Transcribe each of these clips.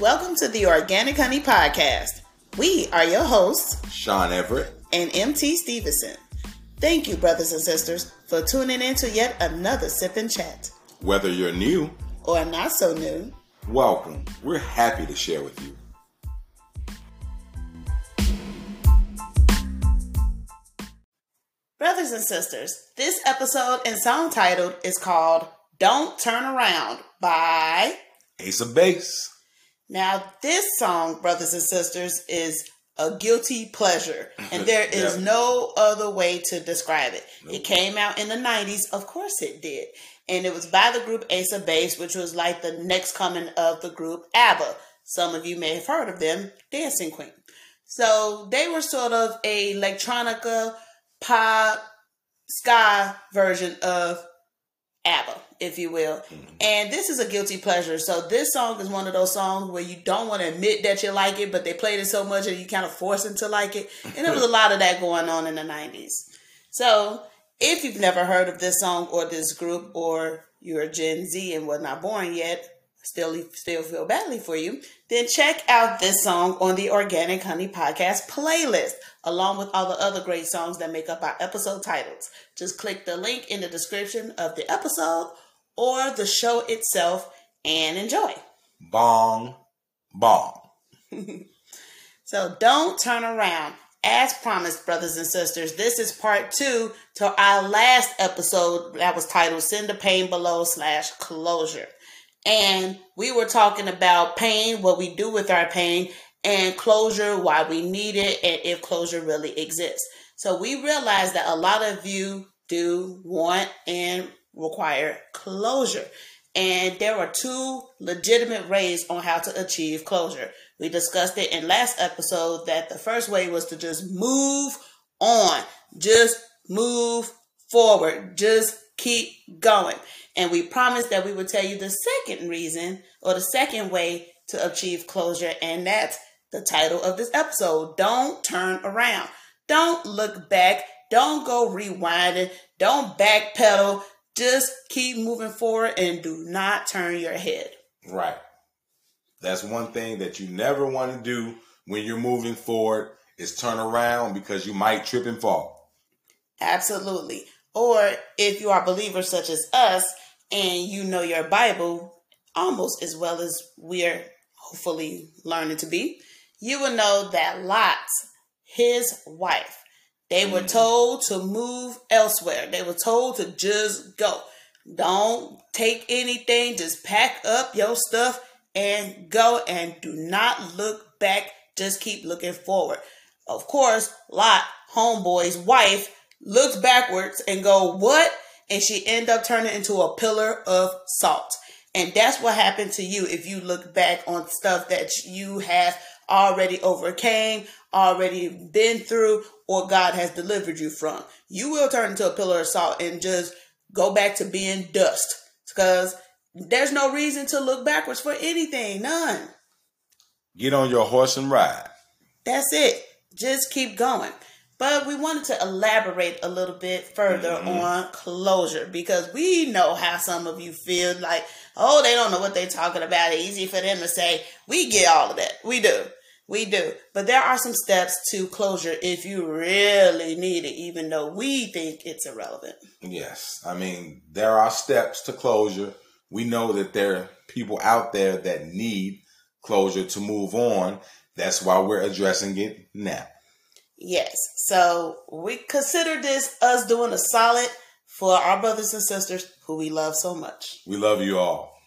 Welcome to the Organic Honey Podcast. We are your hosts, Sean Everett and MT Stevenson. Thank you, brothers and sisters, for tuning in to yet another Sip and Chat. Whether you're new or not so new, welcome. We're happy to share with you. Brothers and sisters, this episode and song titled is called Don't Turn Around by Ace of Base. Now, this song, brothers and sisters, is a guilty pleasure, and there is yeah. no other way to describe it. Nope. It came out in the 90s, of course it did, and it was by the group Ace of Base, which was like the next coming of the group ABBA. Some of you may have heard of them, Dancing Queen. So they were sort of a electronica pop ska version of ABBA, if you will. Mm-hmm. And this is a guilty pleasure. So this song is one of those songs where you don't want to admit that you like it, but they played it so much and you kind of force them to like it. And there was a lot of that going on in the 90s. So if you've never heard of this song or this group, or you're Gen Z and was not born yet, still still feel badly for you, then check out this song on the Organic Honey Podcast playlist, along with all the other great songs that make up our episode titles. Just click the link in the description of the episode or the show itself and enjoy. Bong, bong. so don't turn around. As promised, brothers and sisters, this is part two to our last episode that was titled Send the Pain Below slash Closure. And we were talking about pain, what we do with our pain, and closure, why we need it, and if closure really exists. So we realized that a lot of you do want and require closure. And there are two legitimate ways on how to achieve closure. We discussed it in last episode that the first way was to just move on, just move forward, just keep going. And we promised that we would tell you the second reason or the second way to achieve closure. And that's the title of this episode. Don't turn around. Don't look back. Don't go rewinding. Don't backpedal. Just keep moving forward and do not turn your head. Right. That's one thing that you never want to do when you're moving forward is turn around because you might trip and fall. Absolutely. Or if you are believers such as us and you know your Bible almost as well as we're hopefully learning to be, you will know that Lot, his wife, they were mm. told to move elsewhere. They were told to just go. Don't take anything, just pack up your stuff and go and do not look back. Just keep looking forward. Of course, Lot, homeboy's wife, looks backwards and go, what? And she end up turning into a pillar of salt. And that's what happened to you if you look back on stuff that you have already overcame, already been through, or God has delivered you from. You will turn into a pillar of salt and just go back to being dust. Because there's no reason to look backwards for anything. None. Get on your horse and ride. That's it. Just keep going. But we wanted to elaborate a little bit further mm-hmm. on closure because we know how some of you feel like, oh, they don't know what they're talking about. It's easy for them to say, we get all of that. We do. We do. But there are some steps to closure if you really need it, even though we think it's irrelevant. Yes. I mean, there are steps to closure. We know that there are people out there that need closure to move on. That's why we're addressing it now. Yes. So we consider this us doing a solid for our brothers and sisters who we love so much. We love you all.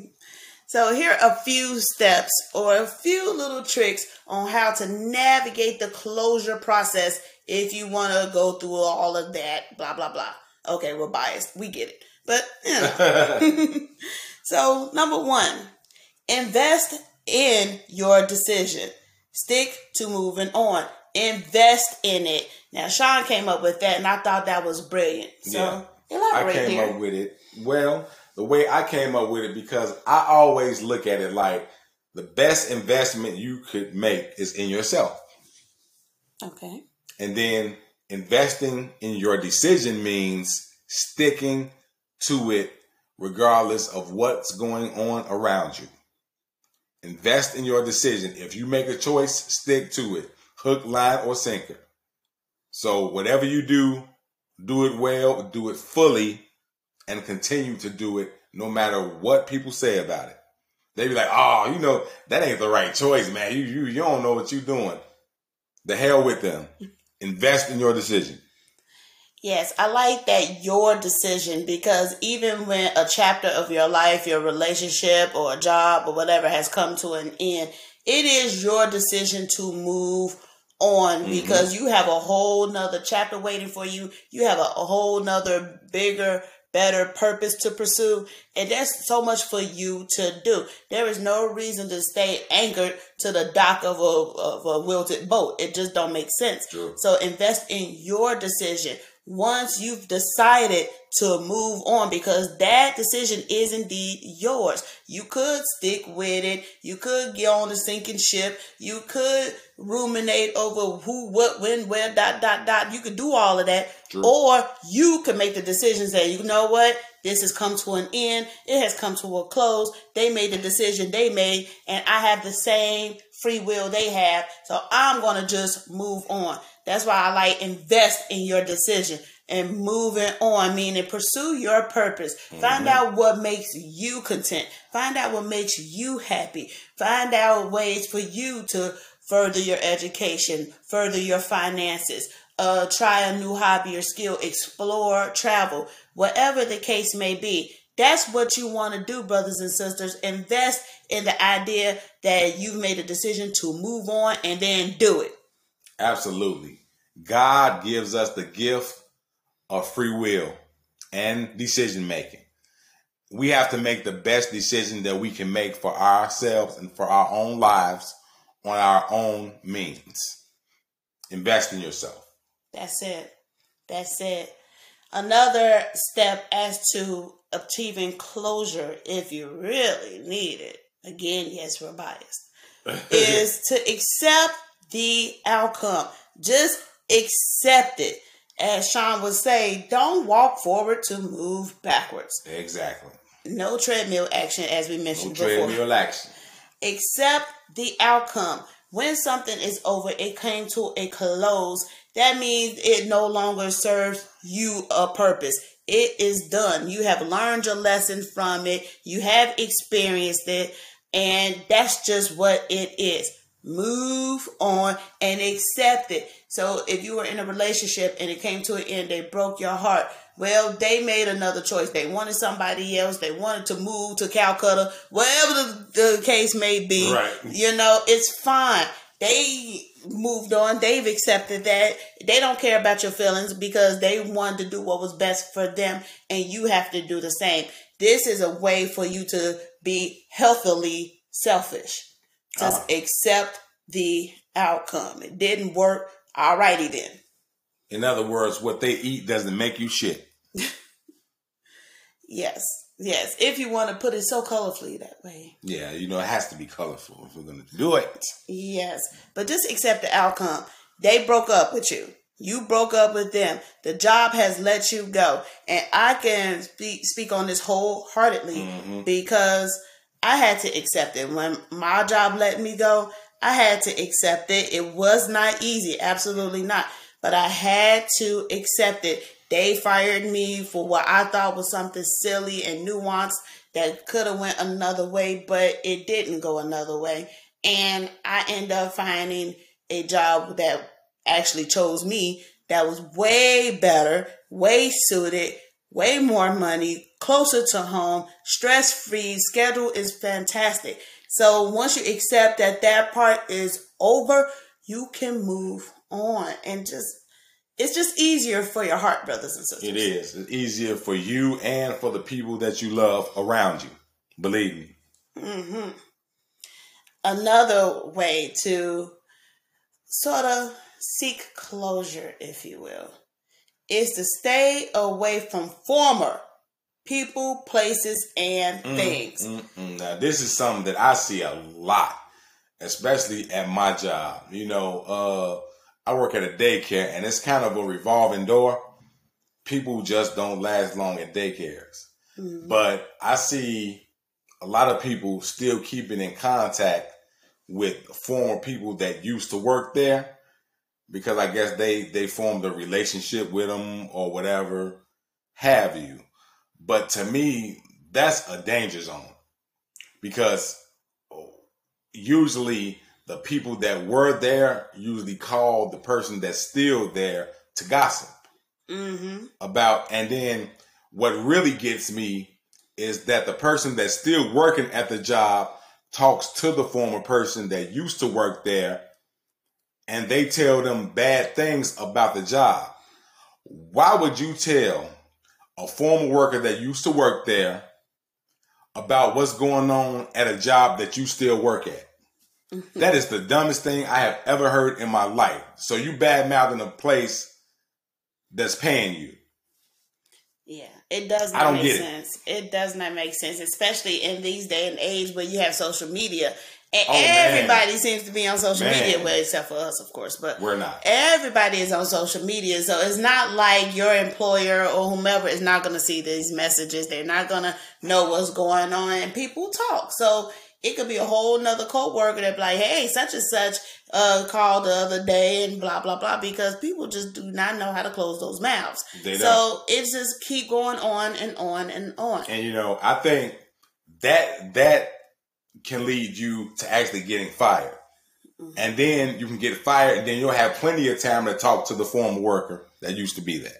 so here are a few steps or a few little tricks on how to navigate the closure process if you want to go through all of that, blah, blah, blah. Okay, we're biased. We get it. But, you know. so, number one, invest in your decision. Stick to moving on invest in it. Now, Sean came up with that, and I thought that was brilliant. So, yeah. elaborate I came here. up with it. Well, the way I came up with it because I always look at it like the best investment you could make is in yourself. Okay. And then investing in your decision means sticking to it regardless of what's going on around you. Invest in your decision. If you make a choice, stick to it. Hook, line, or sinker. So whatever you do, do it well, do it fully, and continue to do it no matter what people say about it. They be like, oh, you know, that ain't the right choice, man. You you you don't know what you're doing. The hell with them. Invest in your decision. Yes, I like that your decision because even when a chapter of your life, your relationship or a job or whatever has come to an end, it is your decision to move on mm-hmm. because you have a whole nother chapter waiting for you. You have a, a whole nother bigger, better purpose to pursue. And that's so much for you to do. There is no reason to stay anchored to the dock of a, of a wilted boat. It just don't make sense. So invest in your decision once you've decided to move on because that decision is indeed yours. You could stick with it. You could get on the sinking ship. You could ruminate over who, what, when, where, dot, dot, dot. You could do all of that. True. Or you could make the decision say, you know what? This has come to an end. It has come to a close. They made the decision they made, and I have the same free will they have. So I'm going to just move on. That's why I like invest in your decision and moving on, meaning pursue your purpose. Mm-hmm. Find out what makes you content. Find out what makes you happy. Find out ways for you to further your education, further your finances, uh, try a new hobby or skill, explore, travel, whatever the case may be. That's what you want to do, brothers and sisters. Invest in the idea that you've made a decision to move on and then do it. Absolutely. God gives us the gift of free will and decision making. We have to make the best decision that we can make for ourselves and for our own lives on our own means. Invest in yourself. That's it. That's it. Another step as to achieving closure, if you really need it, again, yes, we're biased, is to accept the outcome. Just accept it. As Sean would say, don't walk forward to move backwards. Exactly. No treadmill action, as we mentioned no before. Treadmill action. Accept the outcome. When something is over, it came to a close. That means it no longer serves you a purpose. It is done. You have learned your lesson from it. You have experienced it. And that's just what it is move on and accept it. So if you were in a relationship and it came to an end, they broke your heart. Well, they made another choice. They wanted somebody else. They wanted to move to Calcutta, whatever the, the case may be. Right. You know, it's fine. They moved on. They've accepted that. They don't care about your feelings because they wanted to do what was best for them, and you have to do the same. This is a way for you to be healthily selfish. Just uh, accept the outcome. It didn't work. Alrighty then. In other words, what they eat doesn't make you shit. yes. Yes. If you want to put it so colorfully that way. Yeah, you know, it has to be colorful if we're going to do it. Yes. But just accept the outcome. They broke up with you. You broke up with them. The job has let you go. And I can speak, speak on this wholeheartedly mm-hmm. because I had to accept it. When my job let me go, I had to accept it. It was not easy, absolutely not. But I had to accept it. They fired me for what I thought was something silly and nuanced that could have went another way, but it didn't go another way. And I end up finding a job that actually chose me that was way better, way suited, way more money, closer to home, stress free, schedule is fantastic. So once you accept that that part is over, you can move on and just it's just easier for your heart, brothers and sisters. It is. It's easier for you and for the people that you love around you. Believe me. Mm-hmm. Another way to sort of seek closure, if you will, is to stay away from former people, places, and mm, things. Mm, mm, now, this is something that I see a lot, especially at my job. You know, uh, I work at a daycare, and it's kind of a revolving door. People just don't last long at daycares. Mm-hmm. But I see a lot of people still keeping in contact with former people that used to work there because I guess they they formed a relationship with them or whatever have you. But to me, that's a danger zone because usually the people that were there usually call the person that's still there to gossip mm-hmm. about, and then what really gets me is that the person that's still working at the job talks to the former person that used to work there and they tell them bad things about the job. Why would you tell a former worker that used to work there about what's going on at a job that you still work at? Mm-hmm. That is the dumbest thing I have ever heard in my life. So you bad mouthing a place that's paying you. Yeah, it does not make sense. It. it. does not make sense, especially in these day and age where you have social media. And oh, everybody man. seems to be on social man. media, well, except for us, of course. But we're not. Everybody is on social media, so it's not like your employer or whomever is not going to see these messages. They're not going to know what's going on, and people talk. So it could be a whole nother co-worker that be like, hey, such and such uh, called the other day and blah, blah, blah, because people just do not know how to close those mouths. They so don't. it just keep going on and on and on. And, you know, I think that, that can lead you to actually getting fired. Mm-hmm. And then you can get fired and then you'll have plenty of time to talk to the former worker that used to be there.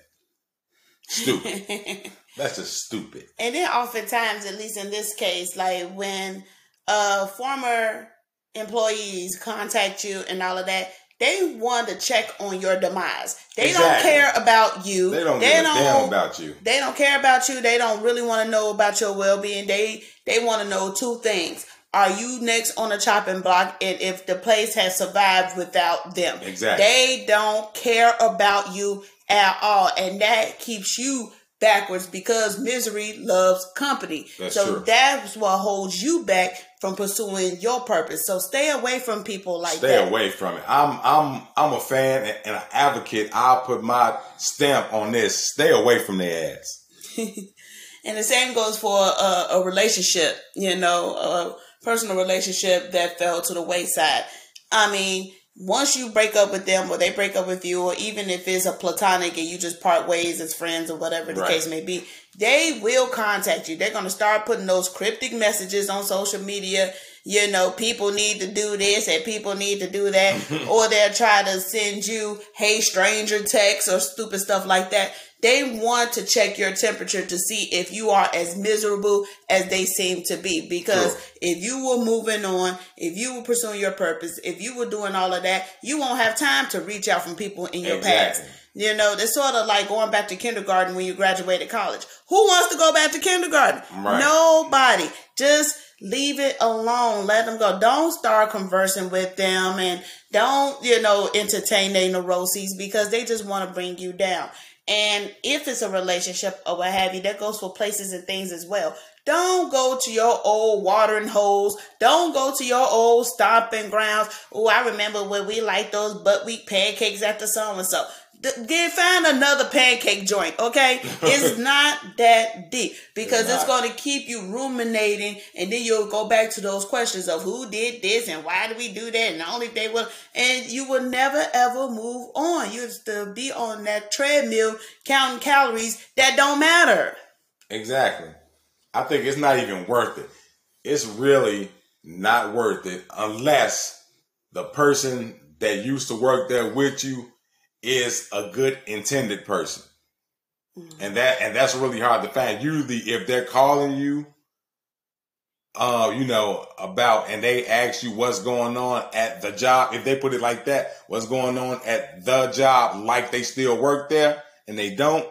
Stupid. That's just stupid. And then oftentimes, at least in this case, like when uh, former employees contact you and all of that, they want to check on your demise. They exactly. don't care about you. They don't they give don't, a damn about you. They don't care about you. They don't really want to know about your well being. They they want to know two things. Are you next on the chopping block? And if the place has survived without them. Exactly. They don't care about you at all. And that keeps you backwards because misery loves company. That's so true. that's what holds you back from pursuing your purpose. So stay away from people like stay that. Away from it. I'm I'm I'm a fan and an advocate. I'll put my stamp on this. Stay away from their ass. and the same goes for a, a relationship. You know, a personal relationship that fell to the wayside. I mean, once you break up with them or they break up with you, or even if it's a platonic and you just part ways as friends or whatever the right. case may be, they will contact you. They're going to start putting those cryptic messages on social media. You know, people need to do this and people need to do that. or they'll try to send you, hey, stranger texts or stupid stuff like that. They want to check your temperature to see if you are as miserable as they seem to be. Because True. if you were moving on, if you were pursuing your purpose, if you were doing all of that, you won't have time to reach out from people in your exactly. past. You know, it's sort of like going back to kindergarten when you graduated college. Who wants to go back to kindergarten? Right. Nobody. Just leave it alone. Let them go. Don't start conversing with them and don't, you know, entertain their neuroses because they just want to bring you down. And if it's a relationship or what have you, that goes for places and things as well. Don't go to your old watering holes. Don't go to your old stomping grounds. Oh, I remember when we liked those buckwheat pancakes after so and so. Get find another pancake joint, okay? It's not that deep because it's, it's going to keep you ruminating, and then you'll go back to those questions of who did this and why did we do that, and only they will, and you will never ever move on. You to be on that treadmill counting calories that don't matter. Exactly. I think it's not even worth it. It's really not worth it unless the person that used to work there with you is a good intended person. Mm-hmm. And that and that's really hard to find. Usually if they're calling you uh, you know, about and they ask you what's going on at the job, if they put it like that, what's going on at the job like they still work there and they don't,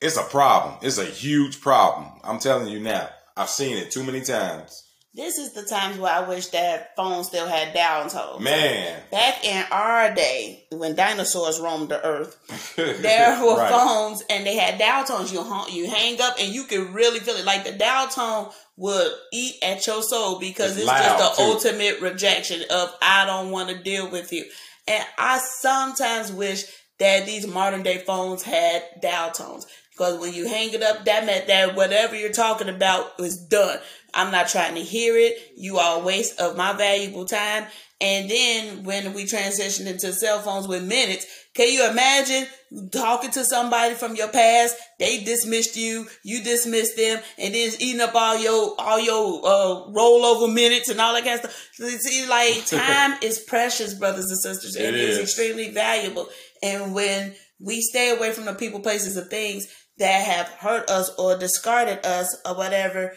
it's a problem. It's a huge problem. I'm telling you now. I've seen it too many times. This is the times where I wish that phones still had dial tones. Man. Back in our day, when dinosaurs roamed the earth, there were right. phones and they had dial tones. You, you hang up and you could really feel it. Like the dial tone would eat at your soul because it's, it's just the too. ultimate rejection of I don't want to deal with you. And I sometimes wish that these modern day phones had dial tones. Because when you hang it up, that meant that whatever you're talking about is done. I'm not trying to hear it. You are a waste of my valuable time. And then when we transitioned into cell phones with minutes, can you imagine talking to somebody from your past? They dismissed you, you dismissed them, and then eating up all your all your uh, rollover minutes and all that kind of stuff. See, like time is precious, brothers and sisters, and it is extremely valuable. And when we stay away from the people, places, and things that have hurt us or discarded us or whatever,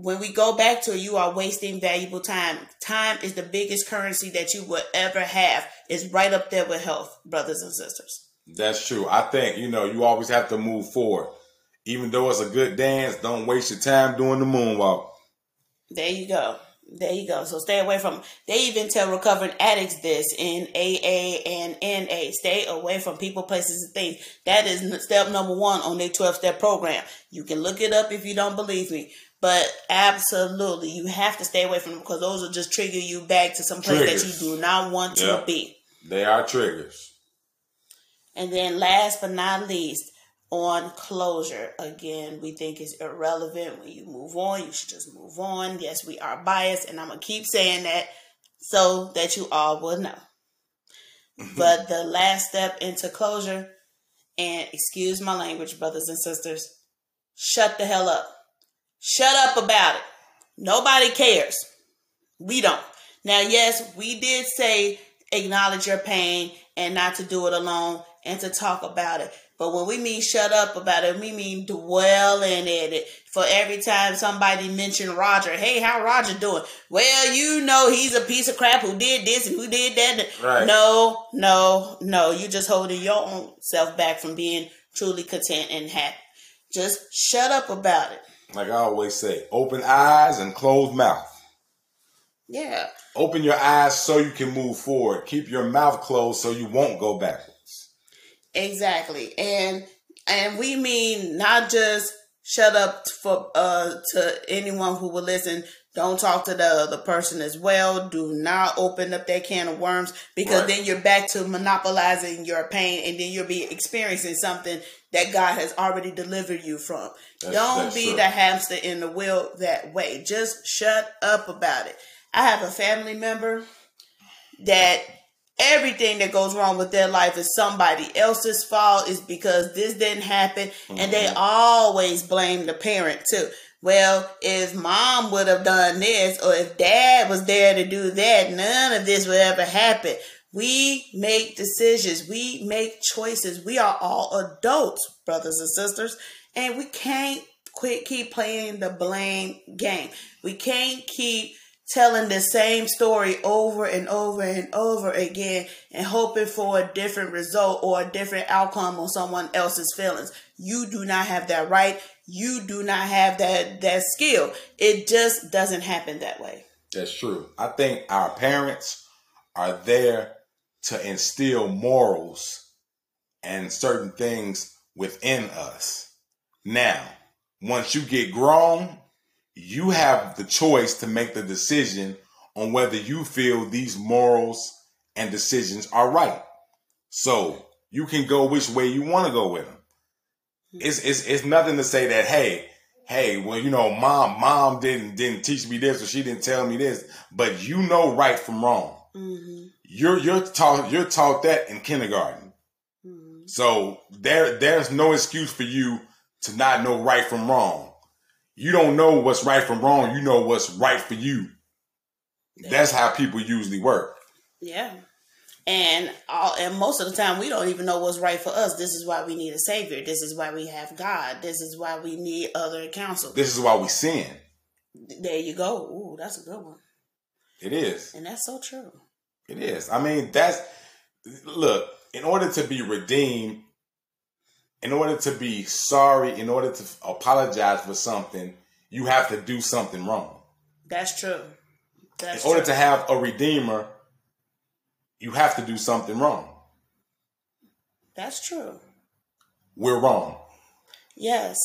when we go back to it, you are wasting valuable time. Time is the biggest currency that you will ever have. It's right up there with health, brothers and sisters. That's true. I think, you know, you always have to move forward. Even though it's a good dance, don't waste your time doing the moonwalk. There you go. There you go. So stay away from. They even tell recovering addicts this in AA and NA. Stay away from people, places, and things. That is step number one on their twelve step program. You can look it up if you don't believe me. But absolutely, you have to stay away from them because those will just trigger you back to some place that you do not want to yep. be. They are triggers. And then, last but not least, on closure. Again, we think it's irrelevant. When you move on, you should just move on. Yes, we are biased, and I'm going to keep saying that so that you all will know. Mm-hmm. but the last step into closure, and excuse my language, brothers and sisters, shut the hell up. Shut up about it. Nobody cares. We don't. Now, yes, we did say acknowledge your pain and not to do it alone and to talk about it. But when we mean shut up about it, we mean dwell in it. For every time somebody mentioned Roger, hey, how Roger doing? Well, you know he's a piece of crap who did this and who did that. Right. No, no, no. You're just holding your own self back from being truly content and happy. Just shut up about it. Like I always say, open eyes and closed mouth. Yeah. Open your eyes so you can move forward. Keep your mouth closed so you won't go backwards. Exactly. And and we mean not just shut up for uh to anyone who will listen don't talk to the other person as well. Do not open up that can of worms because right. then you're back to monopolizing your pain and then you'll be experiencing something that God has already delivered you from. That's, Don't that's be true. the hamster in the wheel that way. Just shut up about it. I have a family member that everything that goes wrong with their life is somebody else's fault is because this didn't happen mm-hmm. and they mm-hmm. always blame the parent too well, if mom would have done this or if dad was there to do that, none of this would ever happen. We make decisions. We make choices. We are all adults, brothers and sisters, and we can't quit keep playing the blame game. We can't keep telling the same story over and over and over again and hoping for a different result or a different outcome on someone else's feelings. You do not have that right. You do not have that that skill. It just doesn't happen that way. That's true. I think our parents are there to instill morals and certain things within us. Now, once you get grown, you have the choice to make the decision on whether you feel these morals and decisions are right. So you can go which way you want to go with them. It's, it's, it's nothing to say that, hey, hey, well, you know, mom, mom didn't, didn't teach me this or she didn't tell me this, but you know right from wrong. Mm-hmm. You're, you're taught, you're taught that in kindergarten. Mm-hmm. So there, there's no excuse for you to not know right from wrong. You don't know what's right from wrong. You know what's right for you. Yeah. That's how people usually work. Yeah. And all, and most of the time we don't even know what's right for us. This is why we need a savior. This is why we have God. This is why we need other counsel. This is why we sin. There you go. Ooh, that's a good one. It is. And that's so true. It is. I mean, that's look, in order to be redeemed, in order to be sorry, in order to apologize for something, you have to do something wrong. That's true. That's in order true. to have a redeemer, you have to do something wrong. That's true. We're wrong. Yes.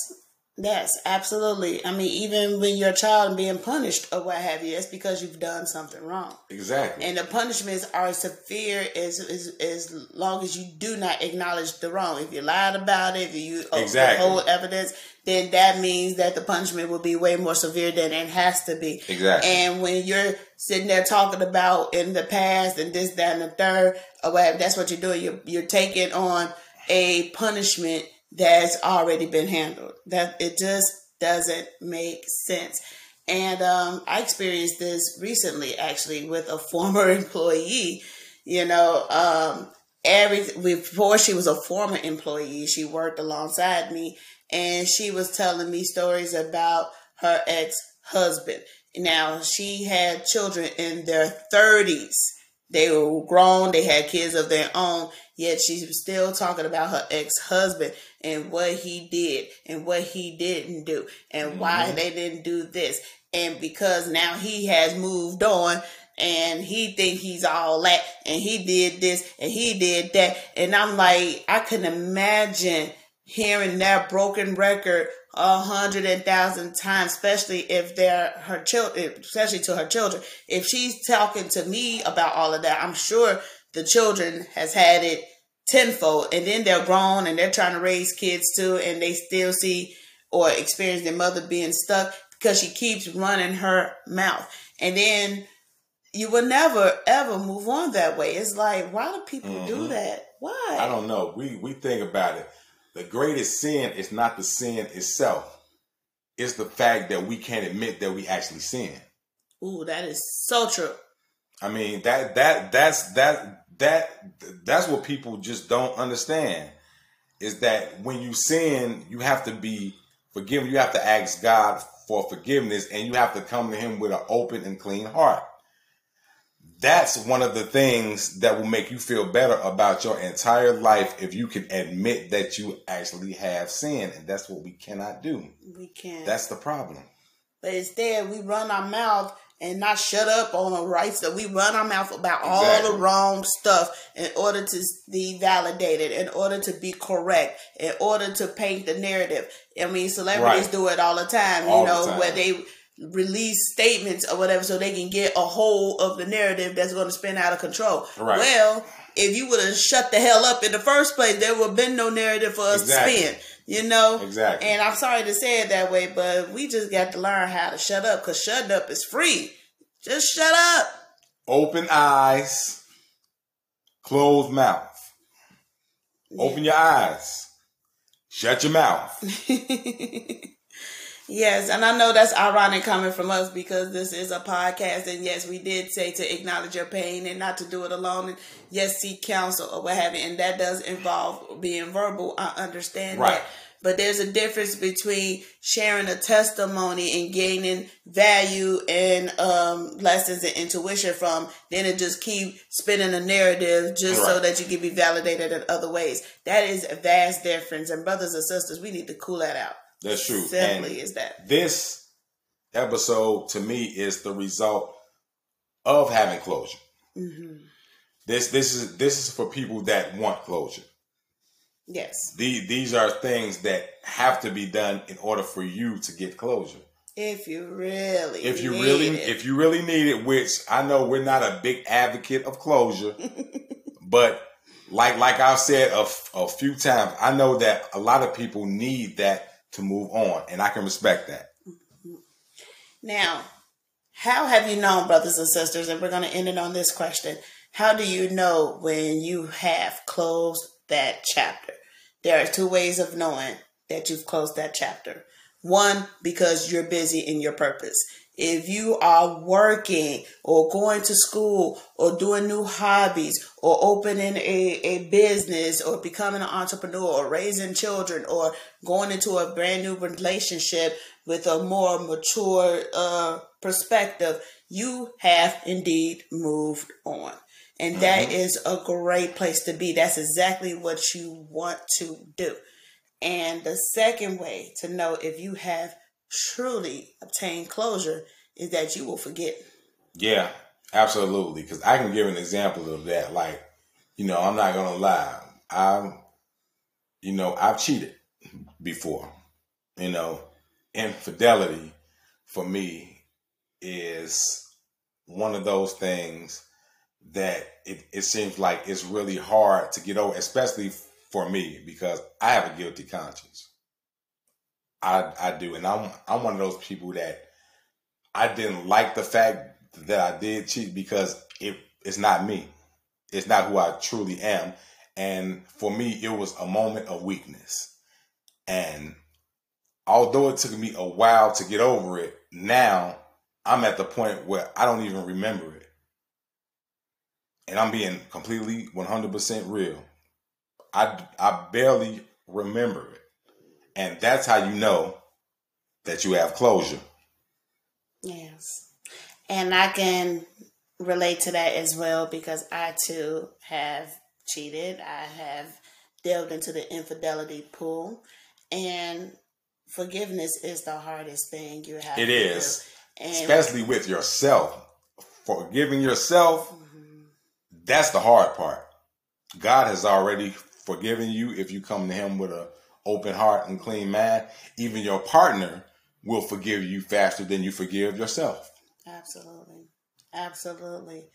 Yes, absolutely. I mean, even when you're a child and being punished or what have you, it's because you've done something wrong. Exactly. And the punishments are severe as as, as long as you do not acknowledge the wrong. If you lied about it, if you oh, exactly. hold evidence, then that means that the punishment will be way more severe than it has to be. Exactly. And when you're sitting there talking about in the past and this, that, and the third, or whatever, that's what you're doing. You're, you're taking on a punishment that's already been handled. That it just doesn't make sense. And um, I experienced this recently, actually, with a former employee. You know, um, every before she was a former employee, she worked alongside me, and she was telling me stories about her ex husband. Now she had children in their thirties. They were grown. They had kids of their own. Yet she was still talking about her ex husband and what he did and what he didn't do and mm-hmm. why they didn't do this. And because now he has moved on and he think he's all that and he did this and he did that. And I'm like, I can imagine hearing that broken record a hundred and thousand times, especially if they're her children, especially to her children. If she's talking to me about all of that, I'm sure the children has had it tenfold. And then they're grown and they're trying to raise kids too and they still see or experience their mother being stuck because she keeps running her mouth. And then you will never ever move on that way. It's like why do people mm-hmm. do that? Why? I don't know. We we think about it. The greatest sin is not the sin itself. It's the fact that we can't admit that we actually sin ooh that is so true. I mean that that that's that that that's what people just don't understand is that when you sin, you have to be forgiven. You have to ask God for forgiveness and you have to come to him with an open and clean heart. That's one of the things that will make you feel better about your entire life if you can admit that you actually have sin. And that's what we cannot do. We can't. That's the problem. But instead, we run our mouth and not shut up on the right stuff. We run our mouth about exactly. all the wrong stuff in order to be validated, in order to be correct, in order to paint the narrative. I mean, celebrities right. do it all the time, all you know, the time. where they release statements or whatever so they can get a hold of the narrative that's going to spin out of control. Right. Well, if you would have shut the hell up in the first place, there would have been no narrative for us exactly. to spin. You know? Exactly. And I'm sorry to say it that way, but we just got to learn how to shut up because shutting up is free. Just shut up. Open eyes, closed mouth. Yeah. Open your eyes, shut your mouth. Yes, and I know that's ironic coming from us because this is a podcast, and yes, we did say to acknowledge your pain and not to do it alone, and yes, seek counsel or what have you, and that does involve being verbal. I understand right. that. But there's a difference between sharing a testimony and gaining value and um, lessons and intuition from, then it just keep spinning a narrative just right. so that you can be validated in other ways. That is a vast difference. And brothers and sisters, we need to cool that out. That's true. Simply and is that. This episode to me is the result of having closure. Mm-hmm. This this is this is for people that want closure. Yes. The, these are things that have to be done in order for you to get closure. If you really, if you really, it. if you really need it, which I know we're not a big advocate of closure, but like like I've said a, a few times, I know that a lot of people need that to move on, and I can respect that. Now, how have you known, brothers and sisters? And we're going to end it on this question: How do you know when you have closed that chapter? There are two ways of knowing that you've closed that chapter. One, because you're busy in your purpose if you are working or going to school or doing new hobbies or opening a, a business or becoming an entrepreneur or raising children or going into a brand new relationship with a more mature uh, perspective, you have indeed moved on. And that mm-hmm. is a great place to be. That's exactly what you want to do. And the second way to know if you have truly obtained closure is that you will forget. Yeah, absolutely. Because I can give an example of that. Like, you know, I'm not gonna lie. I'm, you know, I've cheated before. You know, infidelity for me is one of those things that it, it seems like it's really hard to get over, especially for me, because I have a guilty conscience. I I do, and I'm I'm one of those people that I didn't like the fact that I did cheat because it it's not me. It's not who I truly am. And for me, it was a moment of weakness. And although it took me a while to get over it, now I'm at the point where I don't even remember it. And I'm being completely 100% real. I, I barely remember it. And that's how you know that you have closure. Yes. And I can relate to that as well because I too have cheated. I have delved into the infidelity pool. And forgiveness is the hardest thing you have It is. Especially with yourself. Forgiving yourself, mm-hmm. that's the hard part. God has already forgiven you if you come to him with a open heart and clean mind. Even your partner will forgive you faster than you forgive yourself. Absolutely. Absolutely.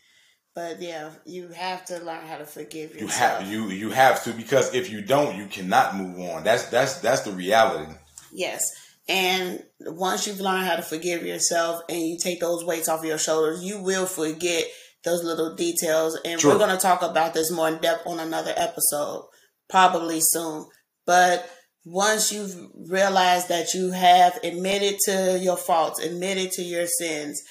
But yeah, you have to learn how to forgive yourself. You have you you have to because if you don't, you cannot move on. That's that's that's the reality. Yes. And once you've learned how to forgive yourself and you take those weights off your shoulders, you will forget those little details. And True. we're going to talk about this more in depth on another episode, probably soon. But once you've realized that you have admitted to your faults, admitted to your sins,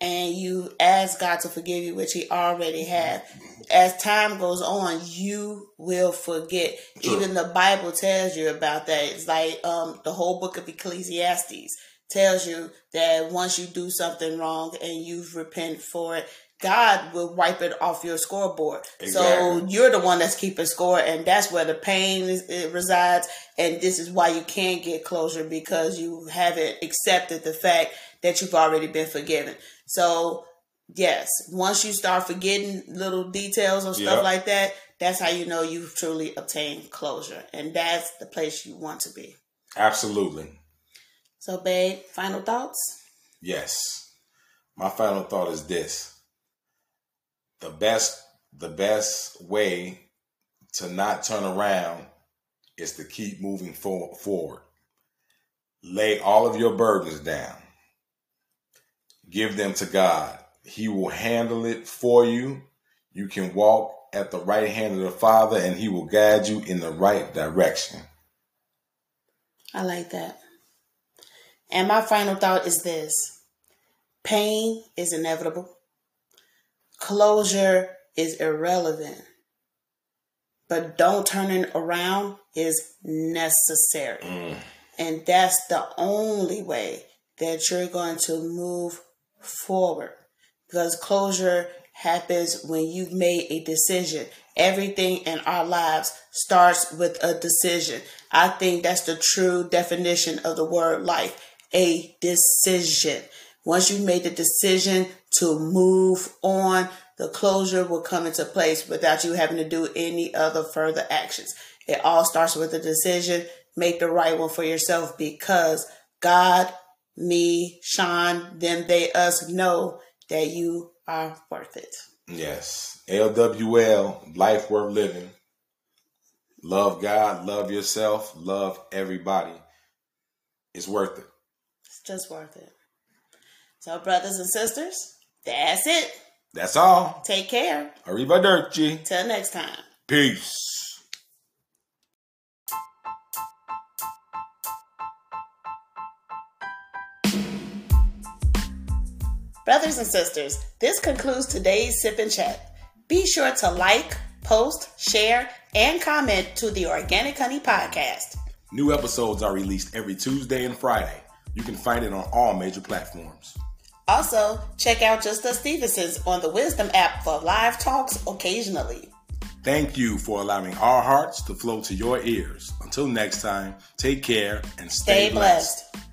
and you ask God to forgive you, which He already had. As time goes on, you will forget. Even the Bible tells you about that. It's like um, the whole book of Ecclesiastes tells you that once you do something wrong and you've repent for it, God will wipe it off your scoreboard. Exactly. So you're the one that's keeping score, and that's where the pain is, resides. And this is why you can't get closure because you haven't accepted the fact that you've already been forgiven. So yes, once you start forgetting little details or stuff yep. like that, that's how you know you've truly obtained closure. And that's the place you want to be. Absolutely. So, babe, final thoughts? Yes. My final thought is this. The best the best way to not turn around is to keep moving forward. Lay all of your burdens down give them to God. He will handle it for you. You can walk at the right hand of the Father and He will guide you in the right direction. I like that. And my final thought is this pain is inevitable, closure is irrelevant, but don't turn it around is necessary. Mm. And that's the only way that you're going to move forward because closure happens when you've made a decision. Everything in our lives starts with a decision. I think that's the true definition of the word life a decision. Once you've made the decision to move on, the closure will come into place without you having to do any other further actions. It all starts with a decision. Make the right one for yourself because God me, Sean, them, they, us know that you are worth it. Yes. LWL, life worth living. Love God, love yourself, love everybody. It's worth it. It's just worth it. So, brothers and sisters, that's it. That's all. Take care. Arrivederci. Till next time. Peace. Brothers and sisters, this concludes today's Sip and Chat. Be sure to like, post, share, and comment to the Organic Honey Podcast. New episodes are released every Tuesday and Friday. You can find it on all major platforms. Also, check out Just Us Stevenson's on the Wisdom app for live talks occasionally. Thank you for allowing our hearts to flow to your ears. Until next time, take care and stay, stay blessed. blessed.